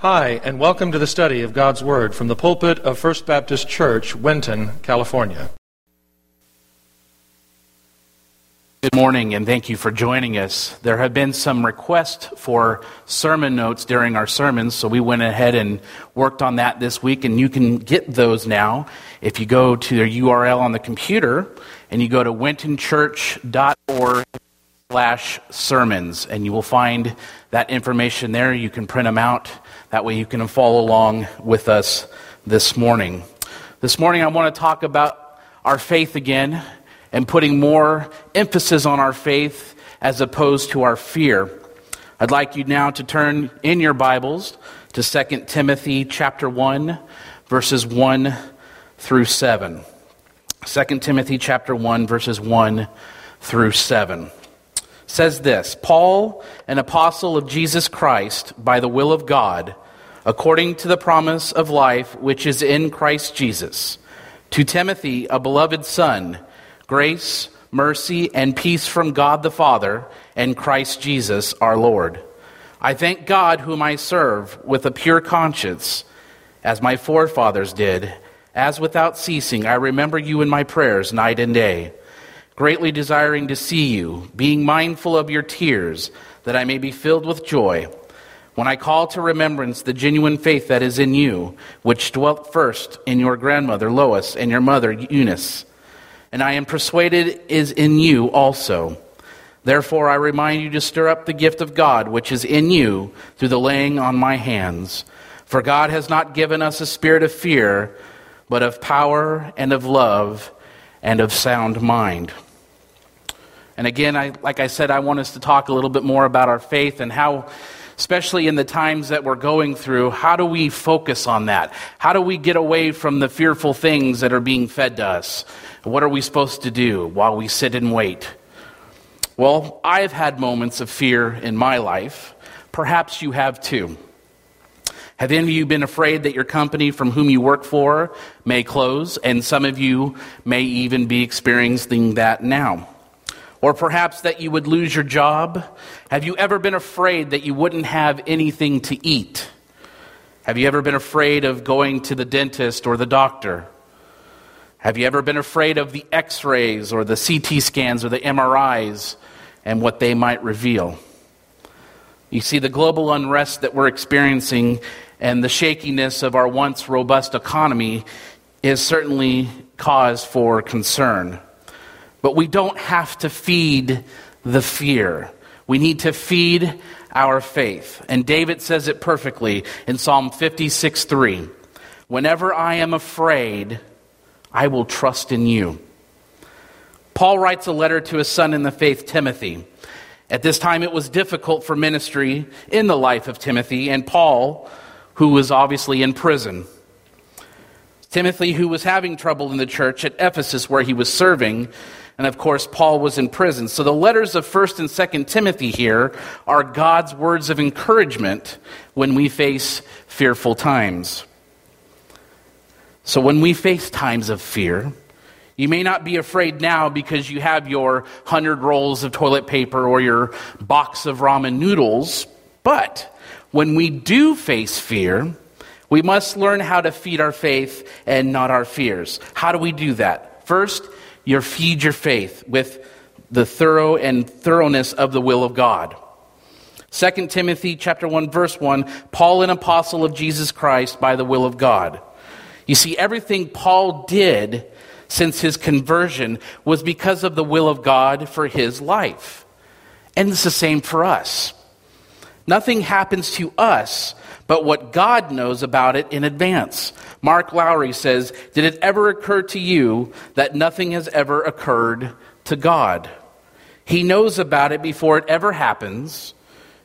Hi, and welcome to the study of God's Word from the pulpit of First Baptist Church, Winton, California. Good morning, and thank you for joining us. There have been some requests for sermon notes during our sermons, so we went ahead and worked on that this week, and you can get those now if you go to their URL on the computer and you go to wintonchurch.org slash sermons, and you will find that information there. You can print them out. That way you can follow along with us this morning. This morning I want to talk about our faith again and putting more emphasis on our faith as opposed to our fear. I'd like you now to turn in your Bibles to 2 Timothy chapter 1 verses 1 through 7. 2 Timothy chapter 1 verses 1 through 7 says this Paul, an apostle of Jesus Christ by the will of God, according to the promise of life which is in Christ Jesus, to Timothy, a beloved son, grace, mercy, and peace from God the Father and Christ Jesus our Lord. I thank God, whom I serve with a pure conscience, as my forefathers did, as without ceasing I remember you in my prayers night and day greatly desiring to see you, being mindful of your tears, that I may be filled with joy. When I call to remembrance the genuine faith that is in you, which dwelt first in your grandmother Lois and your mother Eunice, and I am persuaded is in you also. Therefore, I remind you to stir up the gift of God which is in you through the laying on my hands. For God has not given us a spirit of fear, but of power and of love and of sound mind. And again, I, like I said, I want us to talk a little bit more about our faith and how, especially in the times that we're going through, how do we focus on that? How do we get away from the fearful things that are being fed to us? What are we supposed to do while we sit and wait? Well, I've had moments of fear in my life. Perhaps you have too. Have any of you been afraid that your company from whom you work for may close? And some of you may even be experiencing that now or perhaps that you would lose your job? Have you ever been afraid that you wouldn't have anything to eat? Have you ever been afraid of going to the dentist or the doctor? Have you ever been afraid of the x rays or the CT scans or the MRIs and what they might reveal? You see, the global unrest that we're experiencing and the shakiness of our once robust economy is certainly cause for concern. But we don't have to feed the fear. We need to feed our faith. And David says it perfectly in Psalm 56 3. Whenever I am afraid, I will trust in you. Paul writes a letter to his son in the faith, Timothy. At this time, it was difficult for ministry in the life of Timothy and Paul, who was obviously in prison. Timothy, who was having trouble in the church at Ephesus where he was serving, and of course, Paul was in prison. So the letters of 1st and 2nd Timothy here are God's words of encouragement when we face fearful times. So when we face times of fear, you may not be afraid now because you have your 100 rolls of toilet paper or your box of ramen noodles, but when we do face fear, we must learn how to feed our faith and not our fears. How do we do that? First, you feed your faith with the thorough and thoroughness of the will of God. 2 Timothy chapter 1 verse 1, Paul an apostle of Jesus Christ by the will of God. You see everything Paul did since his conversion was because of the will of God for his life. And it's the same for us. Nothing happens to us but what God knows about it in advance. Mark Lowry says, Did it ever occur to you that nothing has ever occurred to God? He knows about it before it ever happens,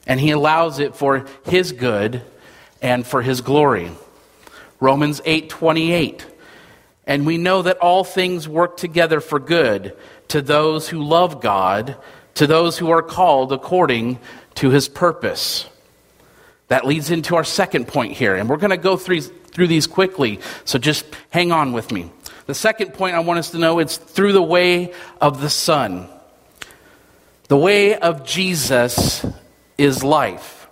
and He allows it for His good and for His glory. Romans 8 28. And we know that all things work together for good to those who love God, to those who are called according to His purpose. That leads into our second point here, and we're going to go through, through these quickly, so just hang on with me. The second point I want us to know is through the way of the Son. The way of Jesus is life.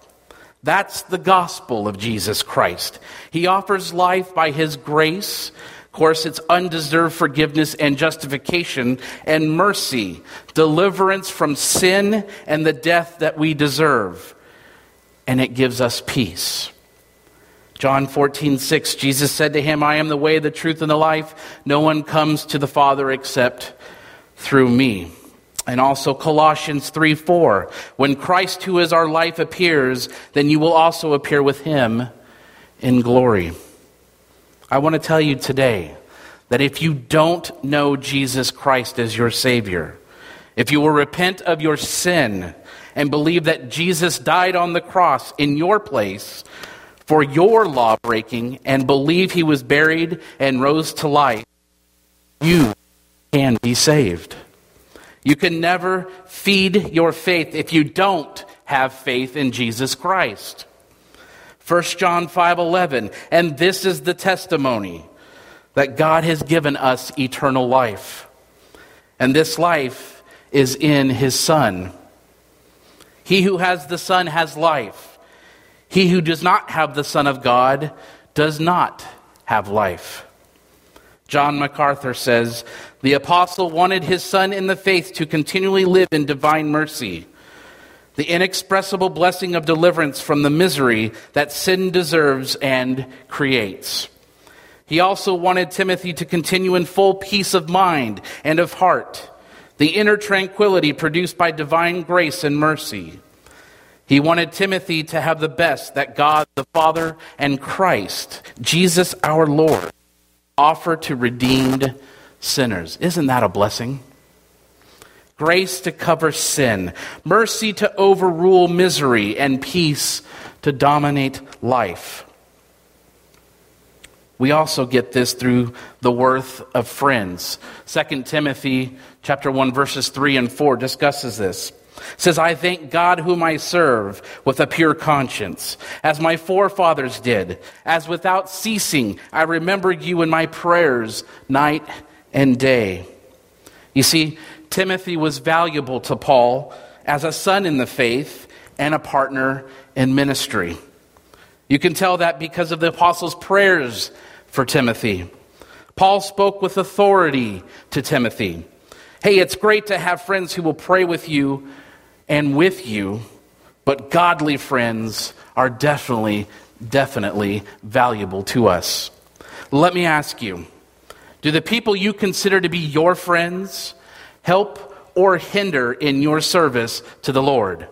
That's the gospel of Jesus Christ. He offers life by his grace. Of course, it's undeserved forgiveness and justification and mercy, deliverance from sin and the death that we deserve. And it gives us peace. John 14, 6, Jesus said to him, I am the way, the truth, and the life. No one comes to the Father except through me. And also Colossians 3 4. When Christ, who is our life, appears, then you will also appear with him in glory. I want to tell you today that if you don't know Jesus Christ as your Savior, if you will repent of your sin and believe that Jesus died on the cross in your place for your law breaking and believe he was buried and rose to life, you can be saved. You can never feed your faith if you don't have faith in Jesus Christ. 1 John 5:11 and this is the testimony that God has given us eternal life. And this life is in his son. He who has the son has life. He who does not have the son of God does not have life. John MacArthur says, The apostle wanted his son in the faith to continually live in divine mercy, the inexpressible blessing of deliverance from the misery that sin deserves and creates. He also wanted Timothy to continue in full peace of mind and of heart, the inner tranquility produced by divine grace and mercy. He wanted Timothy to have the best that God the Father and Christ, Jesus our Lord, offer to redeemed sinners. Isn't that a blessing? Grace to cover sin, mercy to overrule misery, and peace to dominate life. We also get this through the worth of friends. 2 Timothy chapter 1 verses 3 and 4 discusses this says, I thank God whom I serve with a pure conscience, as my forefathers did, as without ceasing I remember you in my prayers night and day. You see, Timothy was valuable to Paul as a son in the faith and a partner in ministry. You can tell that because of the apostles' prayers for Timothy. Paul spoke with authority to Timothy. Hey, it's great to have friends who will pray with you and with you, but godly friends are definitely, definitely valuable to us. Let me ask you do the people you consider to be your friends help or hinder in your service to the Lord?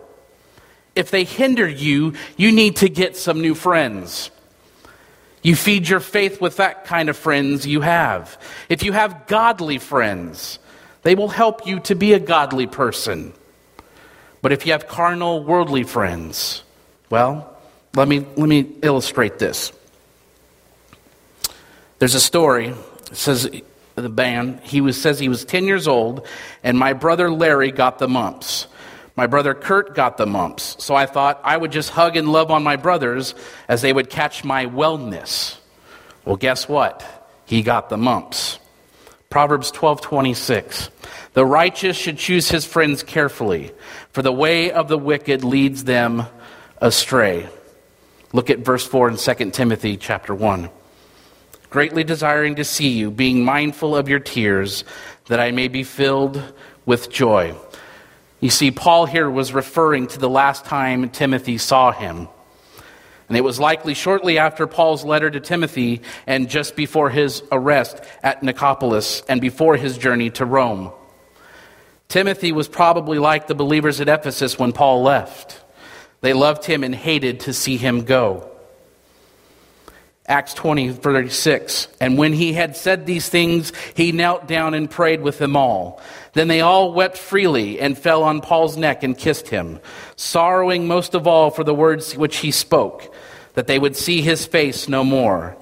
If they hinder you, you need to get some new friends. You feed your faith with that kind of friends you have. If you have godly friends, they will help you to be a godly person. But if you have carnal, worldly friends, well, let me, let me illustrate this. There's a story, says the band, he was, says he was 10 years old, and my brother Larry got the mumps. My brother Kurt got the mumps. So I thought I would just hug and love on my brothers as they would catch my wellness. Well, guess what? He got the mumps. Proverbs 12:26. The righteous should choose his friends carefully, for the way of the wicked leads them astray. Look at verse 4 in 2 Timothy chapter 1. Greatly desiring to see you, being mindful of your tears, that I may be filled with joy. You see, Paul here was referring to the last time Timothy saw him. And it was likely shortly after Paul's letter to Timothy and just before his arrest at Nicopolis and before his journey to Rome. Timothy was probably like the believers at Ephesus when Paul left. They loved him and hated to see him go. Acts 20, 36. And when he had said these things, he knelt down and prayed with them all. Then they all wept freely and fell on Paul's neck and kissed him, sorrowing most of all for the words which he spoke, that they would see his face no more.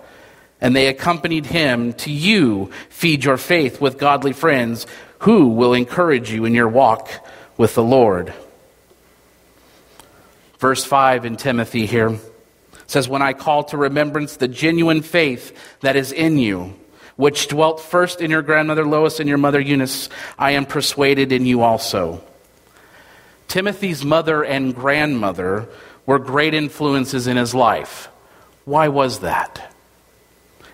And they accompanied him to you, feed your faith with godly friends who will encourage you in your walk with the Lord. Verse 5 in Timothy here says, When I call to remembrance the genuine faith that is in you, which dwelt first in your grandmother Lois and your mother Eunice, I am persuaded in you also. Timothy's mother and grandmother were great influences in his life. Why was that?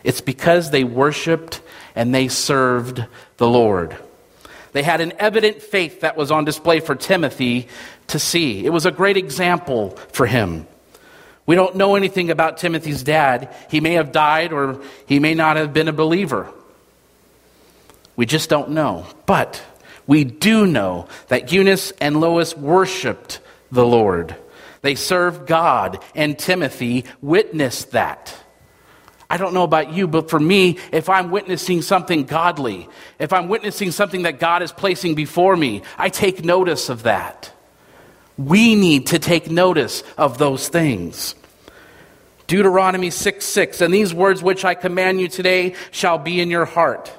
It's because they worshiped and they served the Lord. They had an evident faith that was on display for Timothy to see. It was a great example for him. We don't know anything about Timothy's dad. He may have died or he may not have been a believer. We just don't know. But we do know that Eunice and Lois worshiped the Lord. They served God, and Timothy witnessed that. I don't know about you, but for me, if I'm witnessing something godly, if I'm witnessing something that God is placing before me, I take notice of that. We need to take notice of those things. Deuteronomy 6 6, and these words which I command you today shall be in your heart.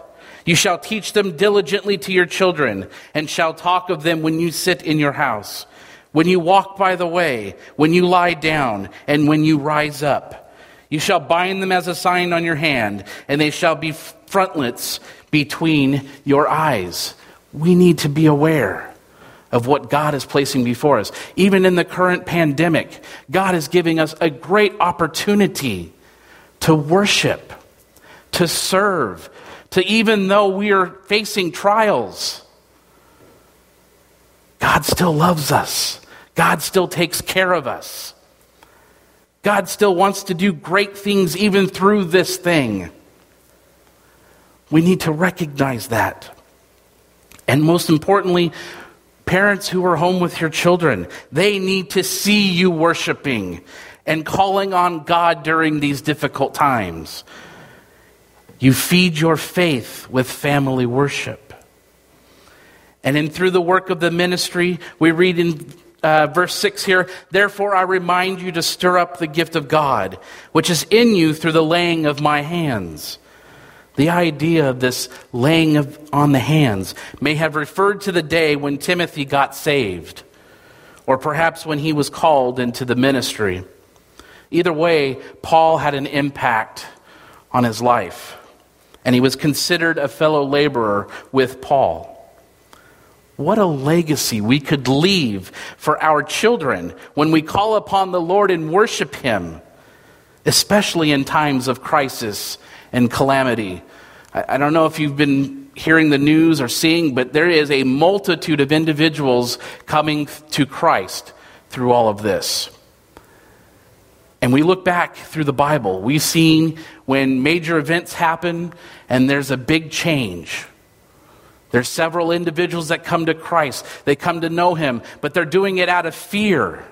You shall teach them diligently to your children, and shall talk of them when you sit in your house, when you walk by the way, when you lie down, and when you rise up. You shall bind them as a sign on your hand, and they shall be frontlets between your eyes. We need to be aware of what God is placing before us. Even in the current pandemic, God is giving us a great opportunity to worship, to serve, to even though we are facing trials, God still loves us. God still takes care of us. God still wants to do great things even through this thing. We need to recognize that. And most importantly, parents who are home with your children, they need to see you worshiping and calling on God during these difficult times. You feed your faith with family worship. And in through the work of the ministry, we read in uh, verse 6 here, therefore I remind you to stir up the gift of God, which is in you through the laying of my hands. The idea of this laying of, on the hands may have referred to the day when Timothy got saved, or perhaps when he was called into the ministry. Either way, Paul had an impact on his life and he was considered a fellow laborer with Paul. What a legacy we could leave for our children when we call upon the Lord and worship Him, especially in times of crisis and calamity. I, I, don't know if you've been hearing the news or seeing, but there is a multitude of individuals coming to Christ through all of this. And we look back through the Bible, we've seen when major events happen and there's a big change. There's several individuals that come to Christ. They come to know him, but they're doing it out of fear.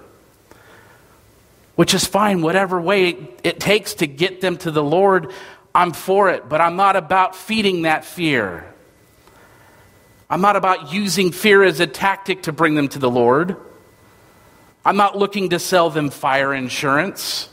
Which is fine, whatever way it, it takes to get them to the Lord, I'm for it, but I'm not about feeding that fear. I'm not about using fear as a tactic to bring them to the Lord. I'm not looking to sell them fire insurance.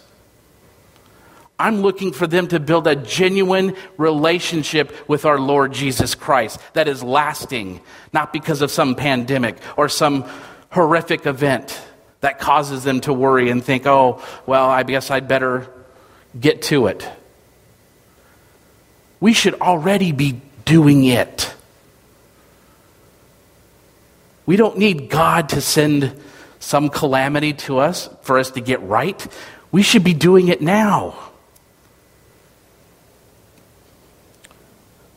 I'm looking for them to build a genuine relationship with our Lord Jesus Christ that is lasting, not because of some pandemic or some horrific event that causes them to worry and think, oh, well, I guess I'd better get to it. We should already be doing it. We don't need God to send some calamity to us for us to get right. We should be doing it now.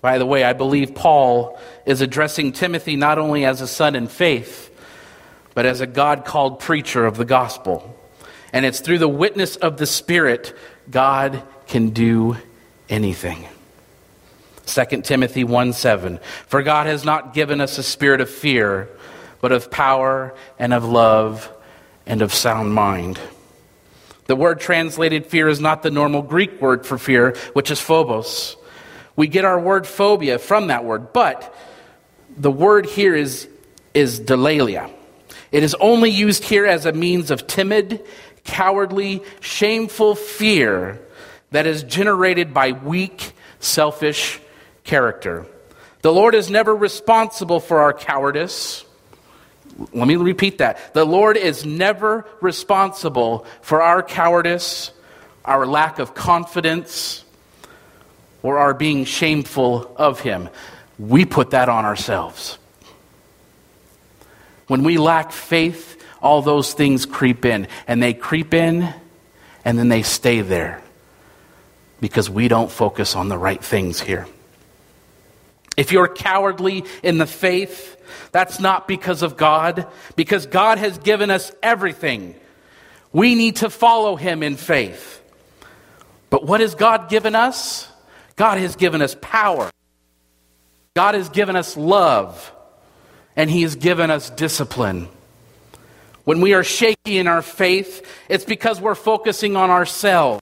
By the way, I believe Paul is addressing Timothy not only as a son in faith, but as a God called preacher of the gospel. And it's through the witness of the Spirit God can do anything. 2 Timothy 1 7. For God has not given us a spirit of fear but of power and of love and of sound mind. The word translated fear is not the normal Greek word for fear, which is phobos. We get our word phobia from that word, but the word here is, is delalia. It is only used here as a means of timid, cowardly, shameful fear that is generated by weak, selfish character. The Lord is never responsible for our cowardice let me repeat that. The Lord is never responsible for our cowardice, our lack of confidence, or our being shameful of Him. We put that on ourselves. When we lack faith, all those things creep in. And they creep in and then they stay there because we don't focus on the right things here. If you're cowardly in the faith, that's not because of God, because God has given us everything. We need to follow Him in faith. But what has God given us? God has given us power. God has given us love. And He has given us discipline. When we are shaky in our faith, it's because we're focusing on ourselves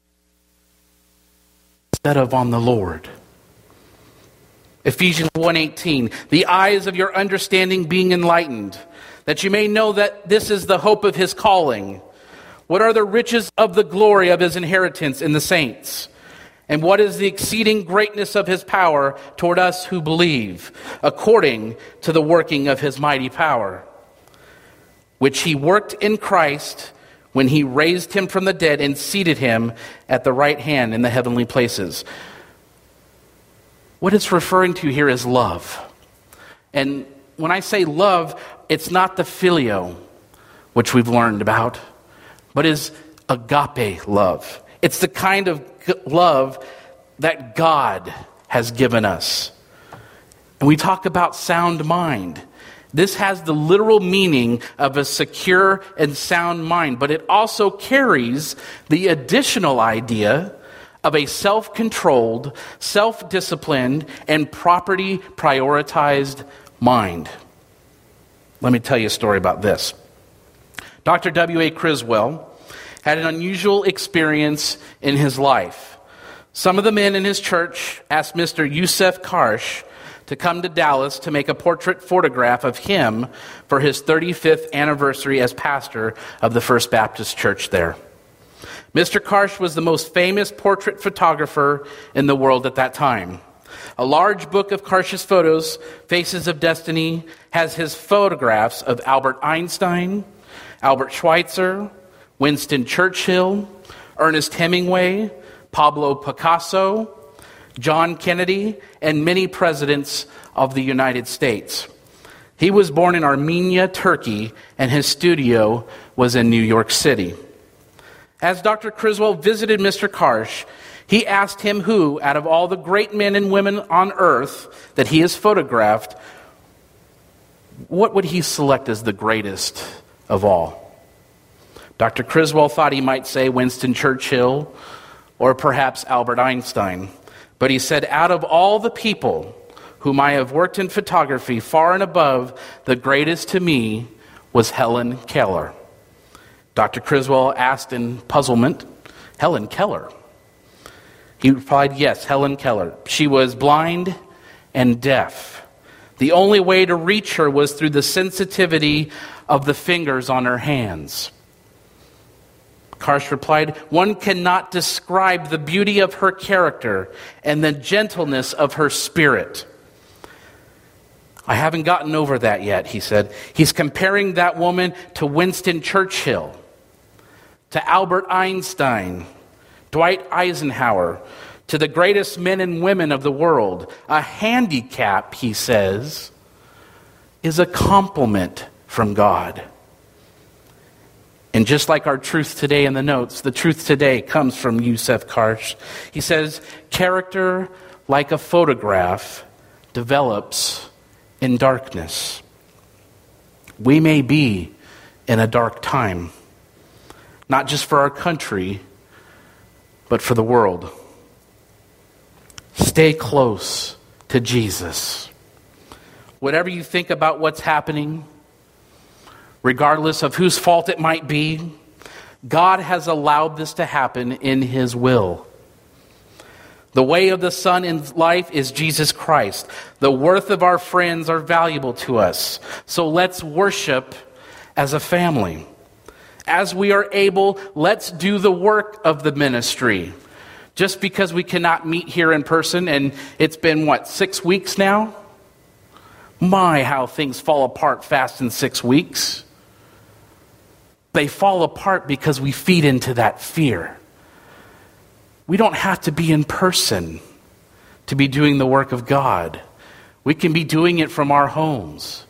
instead of on the Lord. Ephesians 1:18 The eyes of your understanding being enlightened that you may know that this is the hope of his calling. What are the riches of the glory of his inheritance in the saints? And what is the exceeding greatness of his power toward us who believe according to the working of his mighty power which he worked in Christ when he raised him from the dead and seated him at the right hand in the heavenly places what it's referring to here is love. And when I say love, it's not the phileo, which we've learned about, but is agape love. It's the kind of love that God has given us. And we talk about sound mind. This has the literal meaning of a secure and sound mind, but it also carries the additional idea of a self controlled, self disciplined, and property prioritized mind. Let me tell you a story about this. Dr. W.A. Criswell had an unusual experience in his life. Some of the men in his church asked Mr. Yousuf Karsh to come to Dallas to make a portrait photograph of him for his 35th anniversary as pastor of the First Baptist Church there. Mr. Karsh was the most famous portrait photographer in the world at that time. A large book of Karsh's photos, Faces of Destiny, has his photographs of Albert Einstein, Albert Schweitzer, Winston Churchill, Ernest Hemingway, Pablo Picasso, John Kennedy, and many presidents of the United States. He was born in Armenia, Turkey, and his studio was in New York City. As Dr. Criswell visited Mr. Karsh, he asked him who, out of all the great men and women on earth that he has photographed, what would he select as the greatest of all? Dr. Criswell thought he might say Winston Churchill or perhaps Albert Einstein. But he said, out of all the people whom I have worked in photography, far and above, the greatest to me was Helen Keller. Dr. Criswell asked in puzzlement, Helen Keller. He replied, Yes, Helen Keller. She was blind and deaf. The only way to reach her was through the sensitivity of the fingers on her hands. Karsh replied, One cannot describe the beauty of her character and the gentleness of her spirit. I haven't gotten over that yet, he said. He's comparing that woman to Winston Churchill to Albert Einstein, Dwight Eisenhower, to the greatest men and women of the world. A handicap, he says, is a compliment from God. And just like our truth today in the notes, the truth today comes from Yousuf Karsh. He says, character, like a photograph, develops in darkness. We may be in a dark time not just for our country, but for the world. Stay close to Jesus. Whatever you think about what's happening, regardless of whose fault it might be, God has allowed this to happen in His will. The way of the Son in life is Jesus Christ. The worth of our friends are valuable to us. So let's worship as a family as we are able, let's do the work of the ministry. Just because we cannot meet here in person, and it's been, what, six weeks now? My, how things fall apart fast in six weeks. They fall apart because we feed into that fear. We don't have to be in person to be doing the work of God. We can be doing it from our homes.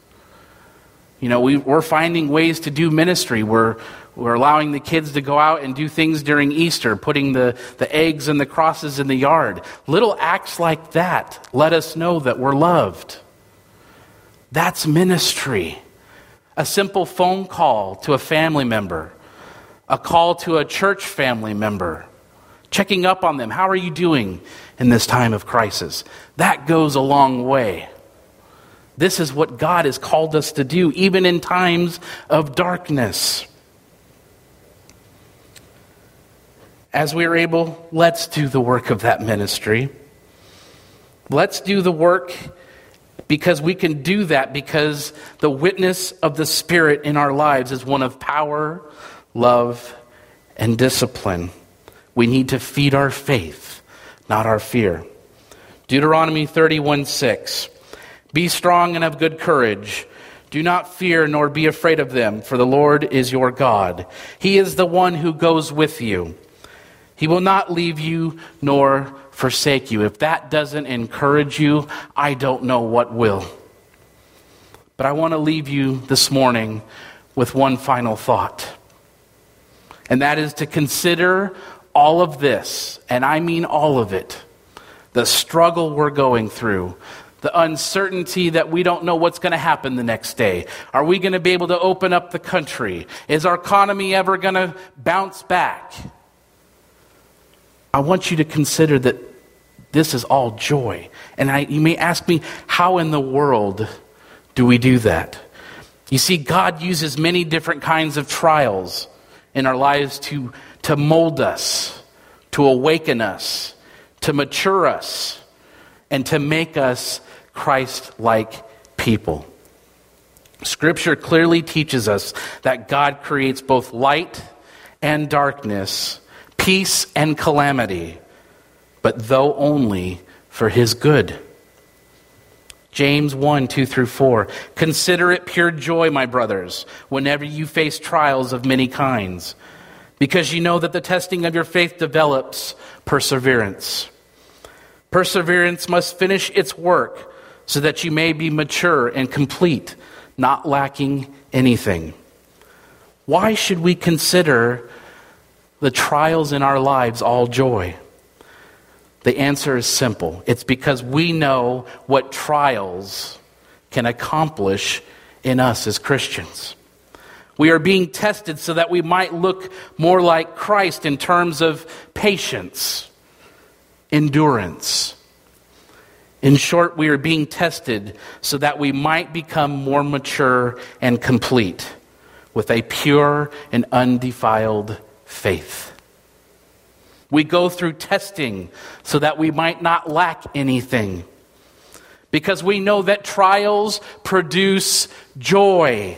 You know, we, we're finding ways to do ministry. We're, we're allowing the kids to go out and do things during Easter, putting the, the eggs and the crosses in the yard. Little acts like that let us know that we're loved. That's ministry. A simple phone call to a family member, a call to a church family member, checking up on them. How are you doing in this time of crisis? That goes a long way. This is what God has called us to do, even in times of darkness. As we are able, let's do the work of that ministry. Let's do the work because we can do that because the witness of the Spirit in our lives is one of power, love, and discipline. We need to feed our faith, not our fear. Deuteronomy 31 6. Be strong and of good courage. Do not fear nor be afraid of them, for the Lord is your God. He is the one who goes with you. He will not leave you nor forsake you. If that doesn't encourage you, I don't know what will. But I want to leave you this morning with one final thought. And that is to consider all of this, and I mean all of it the struggle we're going through, the uncertainty that we don't know what's going to happen the next day. Are we going to be able to open up the country? Is our economy ever going to bounce back? I want you to consider that this is all joy. And I, you may ask me, how in the world do we do that? You see, God uses many different kinds of trials in our lives to, to mold us, to awaken us, to mature us, and to make us Christ like people. Scripture clearly teaches us that God creates both light and darkness, peace and calamity, but though only for his good. James 1 2 through 4. Consider it pure joy, my brothers, whenever you face trials of many kinds, because you know that the testing of your faith develops perseverance. Perseverance must finish its work so that you may be mature and complete, not lacking anything. Why should we consider the trials in our lives all joy? The answer is simple it's because we know what trials can accomplish in us as Christians. We are being tested so that we might look more like Christ in terms of patience, endurance, in short, we are being tested so that we might become more mature and complete with a pure and undefiled faith. We go through testing so that we might not lack anything. Because we know that trials produce joy.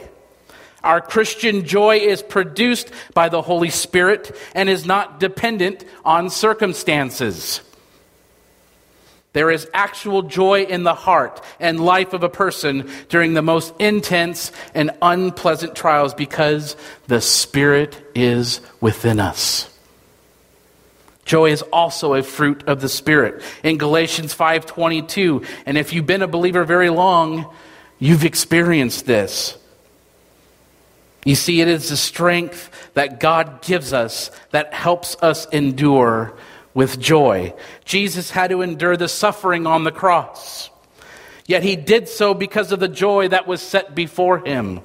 Our Christian joy is produced by the Holy Spirit and is not dependent on circumstances. There is actual joy in the heart and life of a person during the most intense and unpleasant trials because the Spirit is within us. Joy is also a fruit of the Spirit. In Galatians 5:22, and if you've been a believer very long, you've experienced this. You see, it is the strength that God gives us that helps us endure with joy. Jesus had to endure the suffering on the cross. Yet he did so because of the joy that was set before him.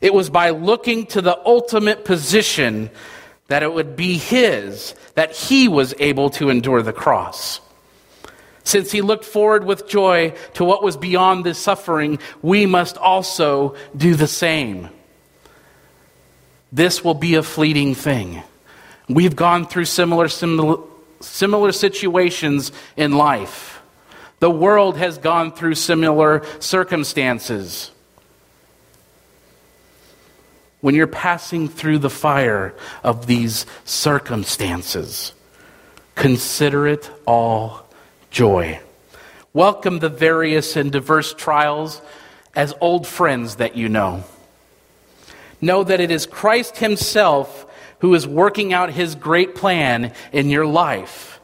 It was by looking to the ultimate position that it would be his that he was able to endure the cross. Since he looked forward with joy to what was beyond this suffering, we must also do the same. This will be a fleeting thing. We've gone through similar, similar, similar situations in life. The world has gone through similar circumstances. When you're passing through the fire of these circumstances, consider it all joy. Welcome the various and diverse trials as old friends that you know. Know that it is Christ Himself who is working out his great plan in your life,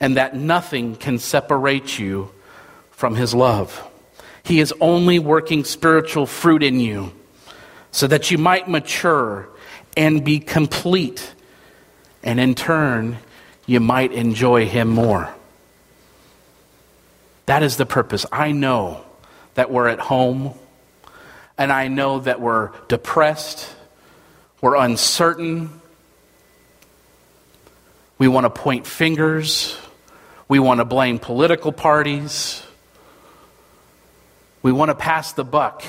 and that nothing can separate you from his love. He is only working spiritual fruit in you so that you might mature and be complete, and in turn, you might enjoy Him more. That is the purpose. I know that we're at home, and I know that we're depressed, we're uncertain, we want to point fingers, we want to blame political parties, we want to pass the buck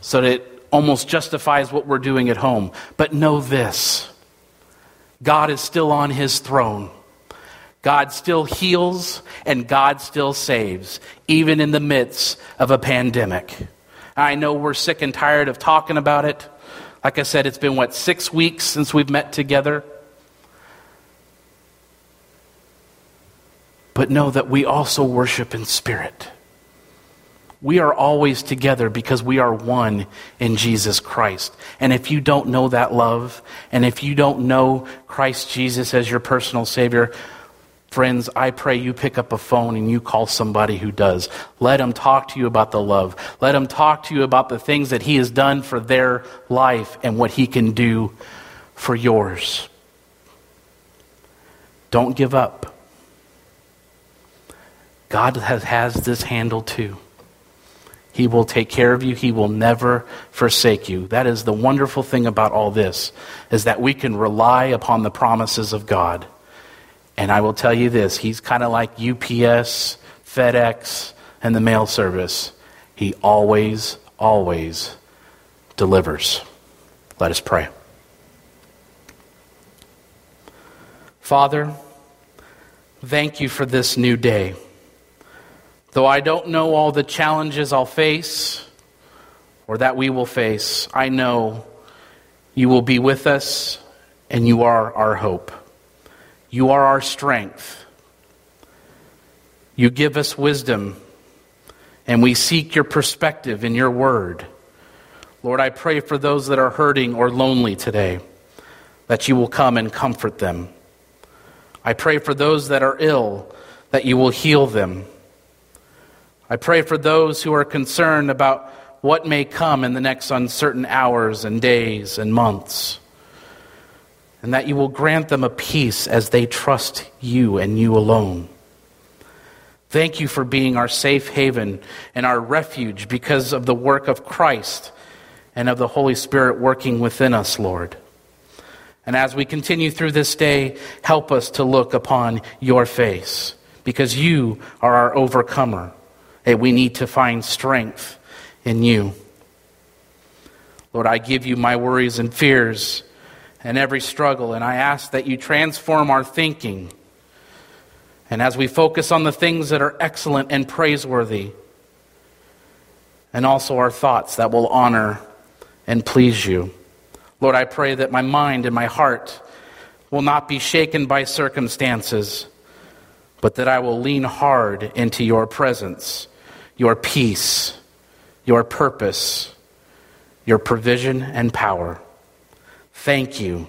so that it almost justifies what we're doing at home. But know this God is still on his throne. God still heals and God still saves, even in the midst of a pandemic. I know we're sick and tired of talking about it. Like I said, it's been, what, six weeks since we've met together? But know that we also worship in spirit. We are always together because we are one in Jesus Christ. And if you don't know that love, and if you don't know Christ Jesus as your personal Savior, friends, I pray you pick up a phone and you call somebody who does. Let them talk to you about the love. Let them talk to you about the things that He has done for their life and what He can do for yours. Don't give up. God has, has this handle too. He will take care of you. He will never forsake you. That is the wonderful thing about all this is that we can rely upon the promises of God. And I will tell you this, he's kind of like UPS, FedEx, and the mail service. He always always delivers. Let us pray. Father, thank you for this new day. Though I don't know all the challenges I'll face or that we will face, I know you will be with us and you are our hope. You are our strength. You give us wisdom and we seek your perspective in your word. Lord, I pray for those that are hurting or lonely today that you will come and comfort them. I pray for those that are ill that you will heal them. I pray for those who are concerned about what may come in the next uncertain hours and days and months, and that you will grant them a peace as they trust you and you alone. Thank you for being our safe haven and our refuge because of the work of Christ and of the Holy Spirit working within us, Lord. And as we continue through this day, help us to look upon your face because you are our overcomer that we need to find strength in you. Lord, I give you my worries and fears and every struggle, and I ask that you transform our thinking. And as we focus on the things that are excellent and praiseworthy, and also our thoughts that will honor and please you. Lord, I pray that my mind and my heart will not be shaken by circumstances, but that I will lean hard into your presence your peace, your purpose, your provision and power. Thank you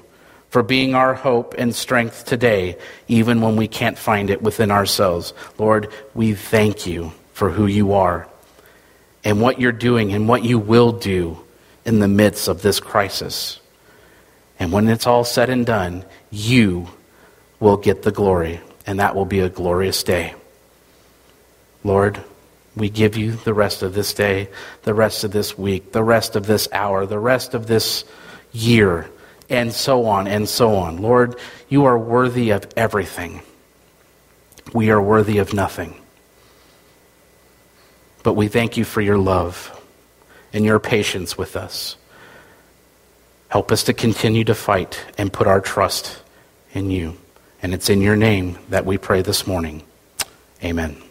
for being our hope and strength today, even when we can't find it within ourselves. Lord, we thank you for who you are and what you're doing and what you will do in the midst of this crisis. And when it's all said and done, you will get the glory, and that will be a glorious day. Lord, we give you the rest of this day, the rest of this week, the rest of this hour, the rest of this year, and so on and so on. Lord, you are worthy of everything. We are worthy of nothing. But we thank you for your love and your patience with us. Help us to continue to fight and put our trust in you. And it's in your name that we pray this morning. Amen.